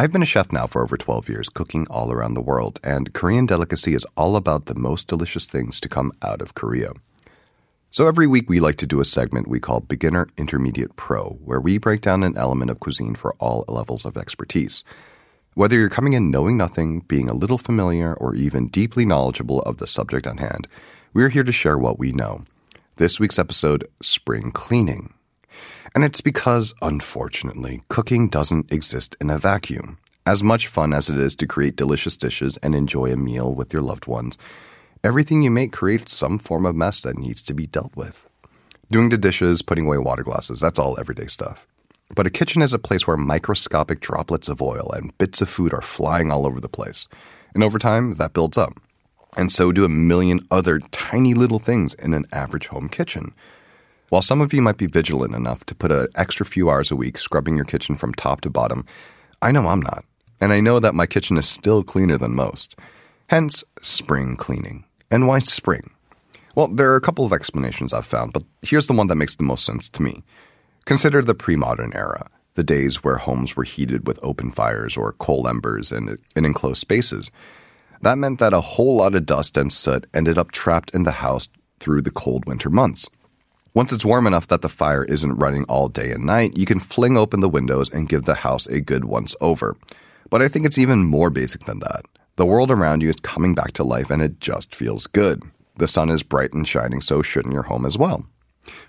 I've been a chef now for over 12 years, cooking all around the world, and Korean Delicacy is all about the most delicious things to come out of Korea. So every week we like to do a segment we call Beginner, Intermediate, Pro, where we break down an element of cuisine for all levels of expertise. Whether you're coming in knowing nothing, being a little familiar, or even deeply knowledgeable of the subject on hand, we're here to share what we know. This week's episode Spring Cleaning. And it's because, unfortunately, cooking doesn't exist in a vacuum. As much fun as it is to create delicious dishes and enjoy a meal with your loved ones, everything you make creates some form of mess that needs to be dealt with. Doing the dishes, putting away water glasses, that's all everyday stuff. But a kitchen is a place where microscopic droplets of oil and bits of food are flying all over the place. And over time, that builds up. And so do a million other tiny little things in an average home kitchen. While some of you might be vigilant enough to put an extra few hours a week scrubbing your kitchen from top to bottom, I know I'm not. And I know that my kitchen is still cleaner than most. Hence, spring cleaning. And why spring? Well, there are a couple of explanations I've found, but here's the one that makes the most sense to me. Consider the pre modern era, the days where homes were heated with open fires or coal embers in, in enclosed spaces. That meant that a whole lot of dust and soot ended up trapped in the house through the cold winter months. Once it's warm enough that the fire isn't running all day and night, you can fling open the windows and give the house a good once over. But I think it's even more basic than that. The world around you is coming back to life and it just feels good. The sun is bright and shining, so shouldn't your home as well.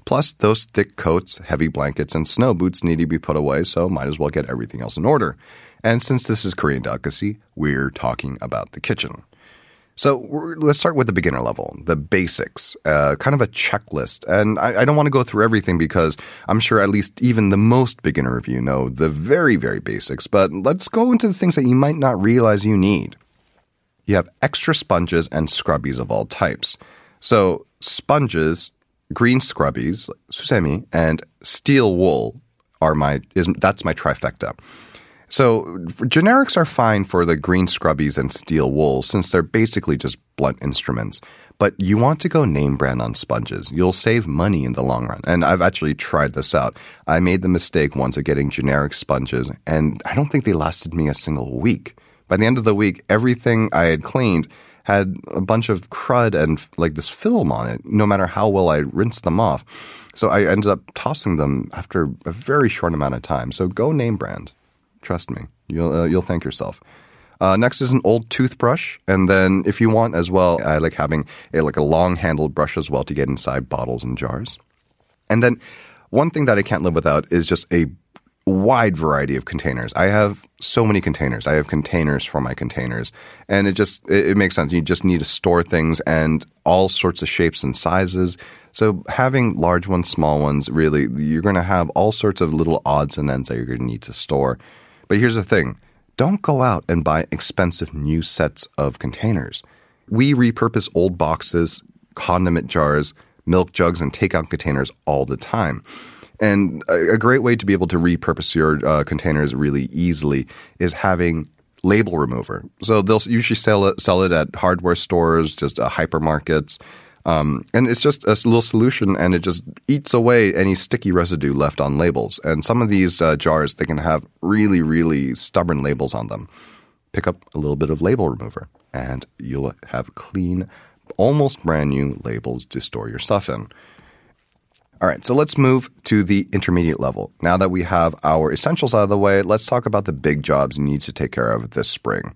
Plus, those thick coats, heavy blankets, and snow boots need to be put away, so might as well get everything else in order. And since this is Korean delicacy, we're talking about the kitchen. So let's start with the beginner level, the basics, uh, kind of a checklist. And I, I don't want to go through everything because I'm sure at least even the most beginner of you know the very, very basics. But let's go into the things that you might not realize you need. You have extra sponges and scrubbies of all types. So sponges, green scrubbies, susemi, and steel wool are my is that's my trifecta. So generics are fine for the green scrubbies and steel wool since they're basically just blunt instruments. But you want to go name brand on sponges. You'll save money in the long run. And I've actually tried this out. I made the mistake once of getting generic sponges, and I don't think they lasted me a single week. By the end of the week, everything I had cleaned had a bunch of crud and like this film on it, no matter how well I rinsed them off. So I ended up tossing them after a very short amount of time. So go name brand. Trust me, you'll uh, you'll thank yourself. Uh, next is an old toothbrush, and then if you want as well, I like having a like a long handled brush as well to get inside bottles and jars. And then one thing that I can't live without is just a wide variety of containers. I have so many containers. I have containers for my containers, and it just it, it makes sense. You just need to store things and all sorts of shapes and sizes. So having large ones, small ones, really, you're going to have all sorts of little odds and ends that you're going to need to store. But here's the thing: don't go out and buy expensive new sets of containers. We repurpose old boxes, condiment jars, milk jugs, and takeout containers all the time. And a, great way to be able to repurpose your uh, containers really easily is having label remover. So they'll usually sell it, sell it at hardware stores, just uh, hypermarkets. Um, and it's just a little solution, and it just eats away any sticky residue left on labels. And some of these uh, jars, they can have really, really stubborn labels on them. Pick up a little bit of label remover, and you'll have clean, almost brand new labels to store your stuff in. All right, so let's move to the intermediate level. Now that we have our essentials out of the way, let's talk about the big jobs you need to take care of this spring.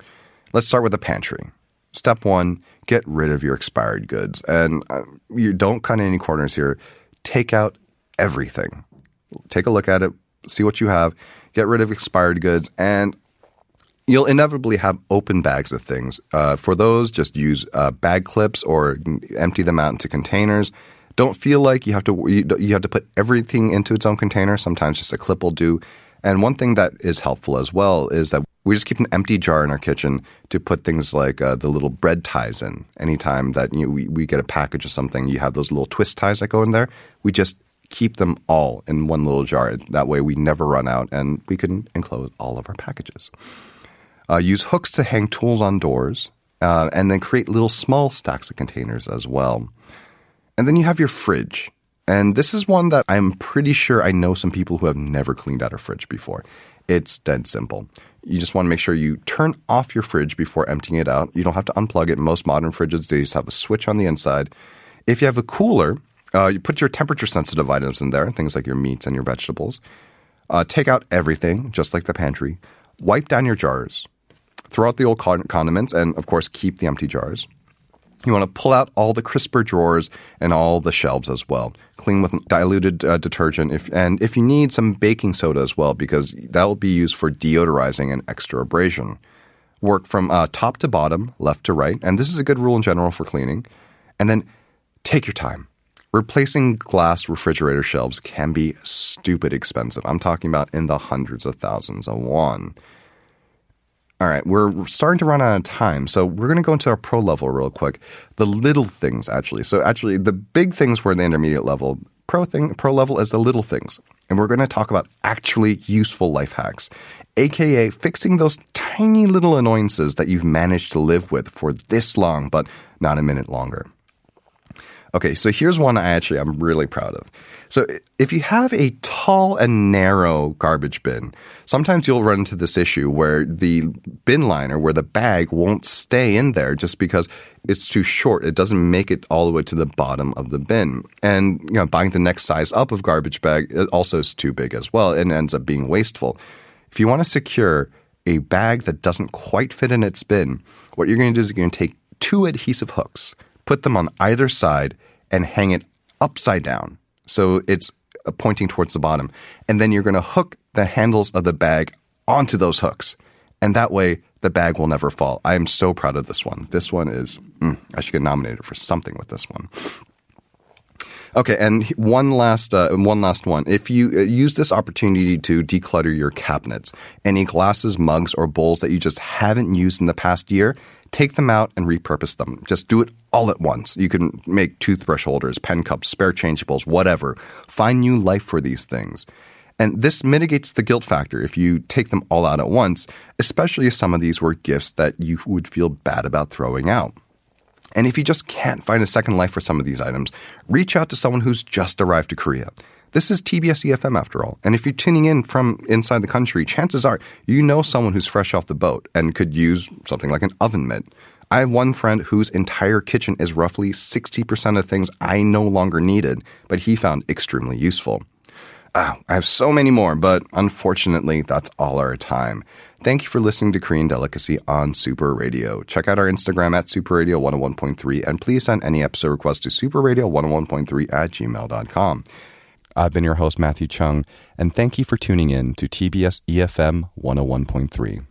Let's start with the pantry. Step one, get rid of your expired goods. And uh, you don't cut any corners here. Take out everything. Take a look at it, see what you have, get rid of expired goods, and you'll inevitably have open bags of things. Uh, for those, just use uh, bag clips or empty them out into containers. Don't feel like you have to you, you have to put everything into its own container. Sometimes just a clip will do. And one thing that is helpful as well is that we just keep an empty jar in our kitchen to put things like uh, the little bread ties in. Anytime that you know, we, we get a package of something, you have those little twist ties that go in there. We just keep them all in one little jar. That way we never run out and we can enclose all of our packages. Uh, use hooks to hang tools on doors uh, and then create little small stacks of containers as well. And then you have your fridge. And this is one that I'm pretty sure I know some people who have never cleaned out a fridge before. It's dead simple. You just want to make sure you turn off your fridge before emptying it out. You don't have to unplug it. Most modern fridges, they just have a switch on the inside. If you have a cooler, uh, you put your temperature sensitive items in there, things like your meats and your vegetables. Uh, take out everything, just like the pantry. Wipe down your jars. Throw out the old condiments, and of course, keep the empty jars. You want to pull out all the crisper drawers and all the shelves as well. Clean with diluted uh, detergent, if, and if you need some baking soda as well, because that will be used for deodorizing and extra abrasion. Work from uh, top to bottom, left to right, and this is a good rule in general for cleaning. And then take your time. Replacing glass refrigerator shelves can be stupid expensive. I'm talking about in the hundreds of thousands of won. All right, we're starting to run out of time, so we're going to go into our pro level real quick. The little things, actually. So, actually, the big things were the intermediate level. Pro thing, pro level is the little things, and we're going to talk about actually useful life hacks, aka fixing those tiny little annoyances that you've managed to live with for this long, but not a minute longer. Okay, so here's one I actually I'm really proud of. So if you have a tall and narrow garbage bin, sometimes you'll run into this issue where the bin liner, where the bag won't stay in there just because it's too short. It doesn't make it all the way to the bottom of the bin. And you know, buying the next size up of garbage bag also is too big as well and ends up being wasteful. If you want to secure a bag that doesn't quite fit in its bin, what you're going to do is you're going to take two adhesive hooks, put them on either side, and hang it upside down. So it's uh, pointing towards the bottom. And then you're going to hook the handles of the bag onto those hooks. And that way, the bag will never fall. I am so proud of this one. This one is, mm, I should get nominated for something with this one. Okay, and one last uh, one last one. If you uh, use this opportunity to declutter your cabinets, any glasses, mugs, or bowls that you just haven't used in the past year, take them out and repurpose them. Just do it all at once. You can make toothbrush holders, pen cups, spare changeables, whatever. Find new life for these things. And this mitigates the guilt factor if you take them all out at once, especially if some of these were gifts that you would feel bad about throwing out. And if you just can't find a second life for some of these items, reach out to someone who's just arrived to Korea. This is TBS EFM after all. And if you're tuning in from inside the country, chances are you know someone who's fresh off the boat and could use something like an oven mitt. I have one friend whose entire kitchen is roughly 60% of things I no longer needed, but he found extremely useful. Ah, I have so many more, but unfortunately, that's all our time. Thank you for listening to Korean Delicacy on Super Radio. Check out our Instagram at Super Radio 101.3 and please send any episode requests to superradio101.3 at gmail.com. I've been your host, Matthew Chung, and thank you for tuning in to TBS EFM 101.3.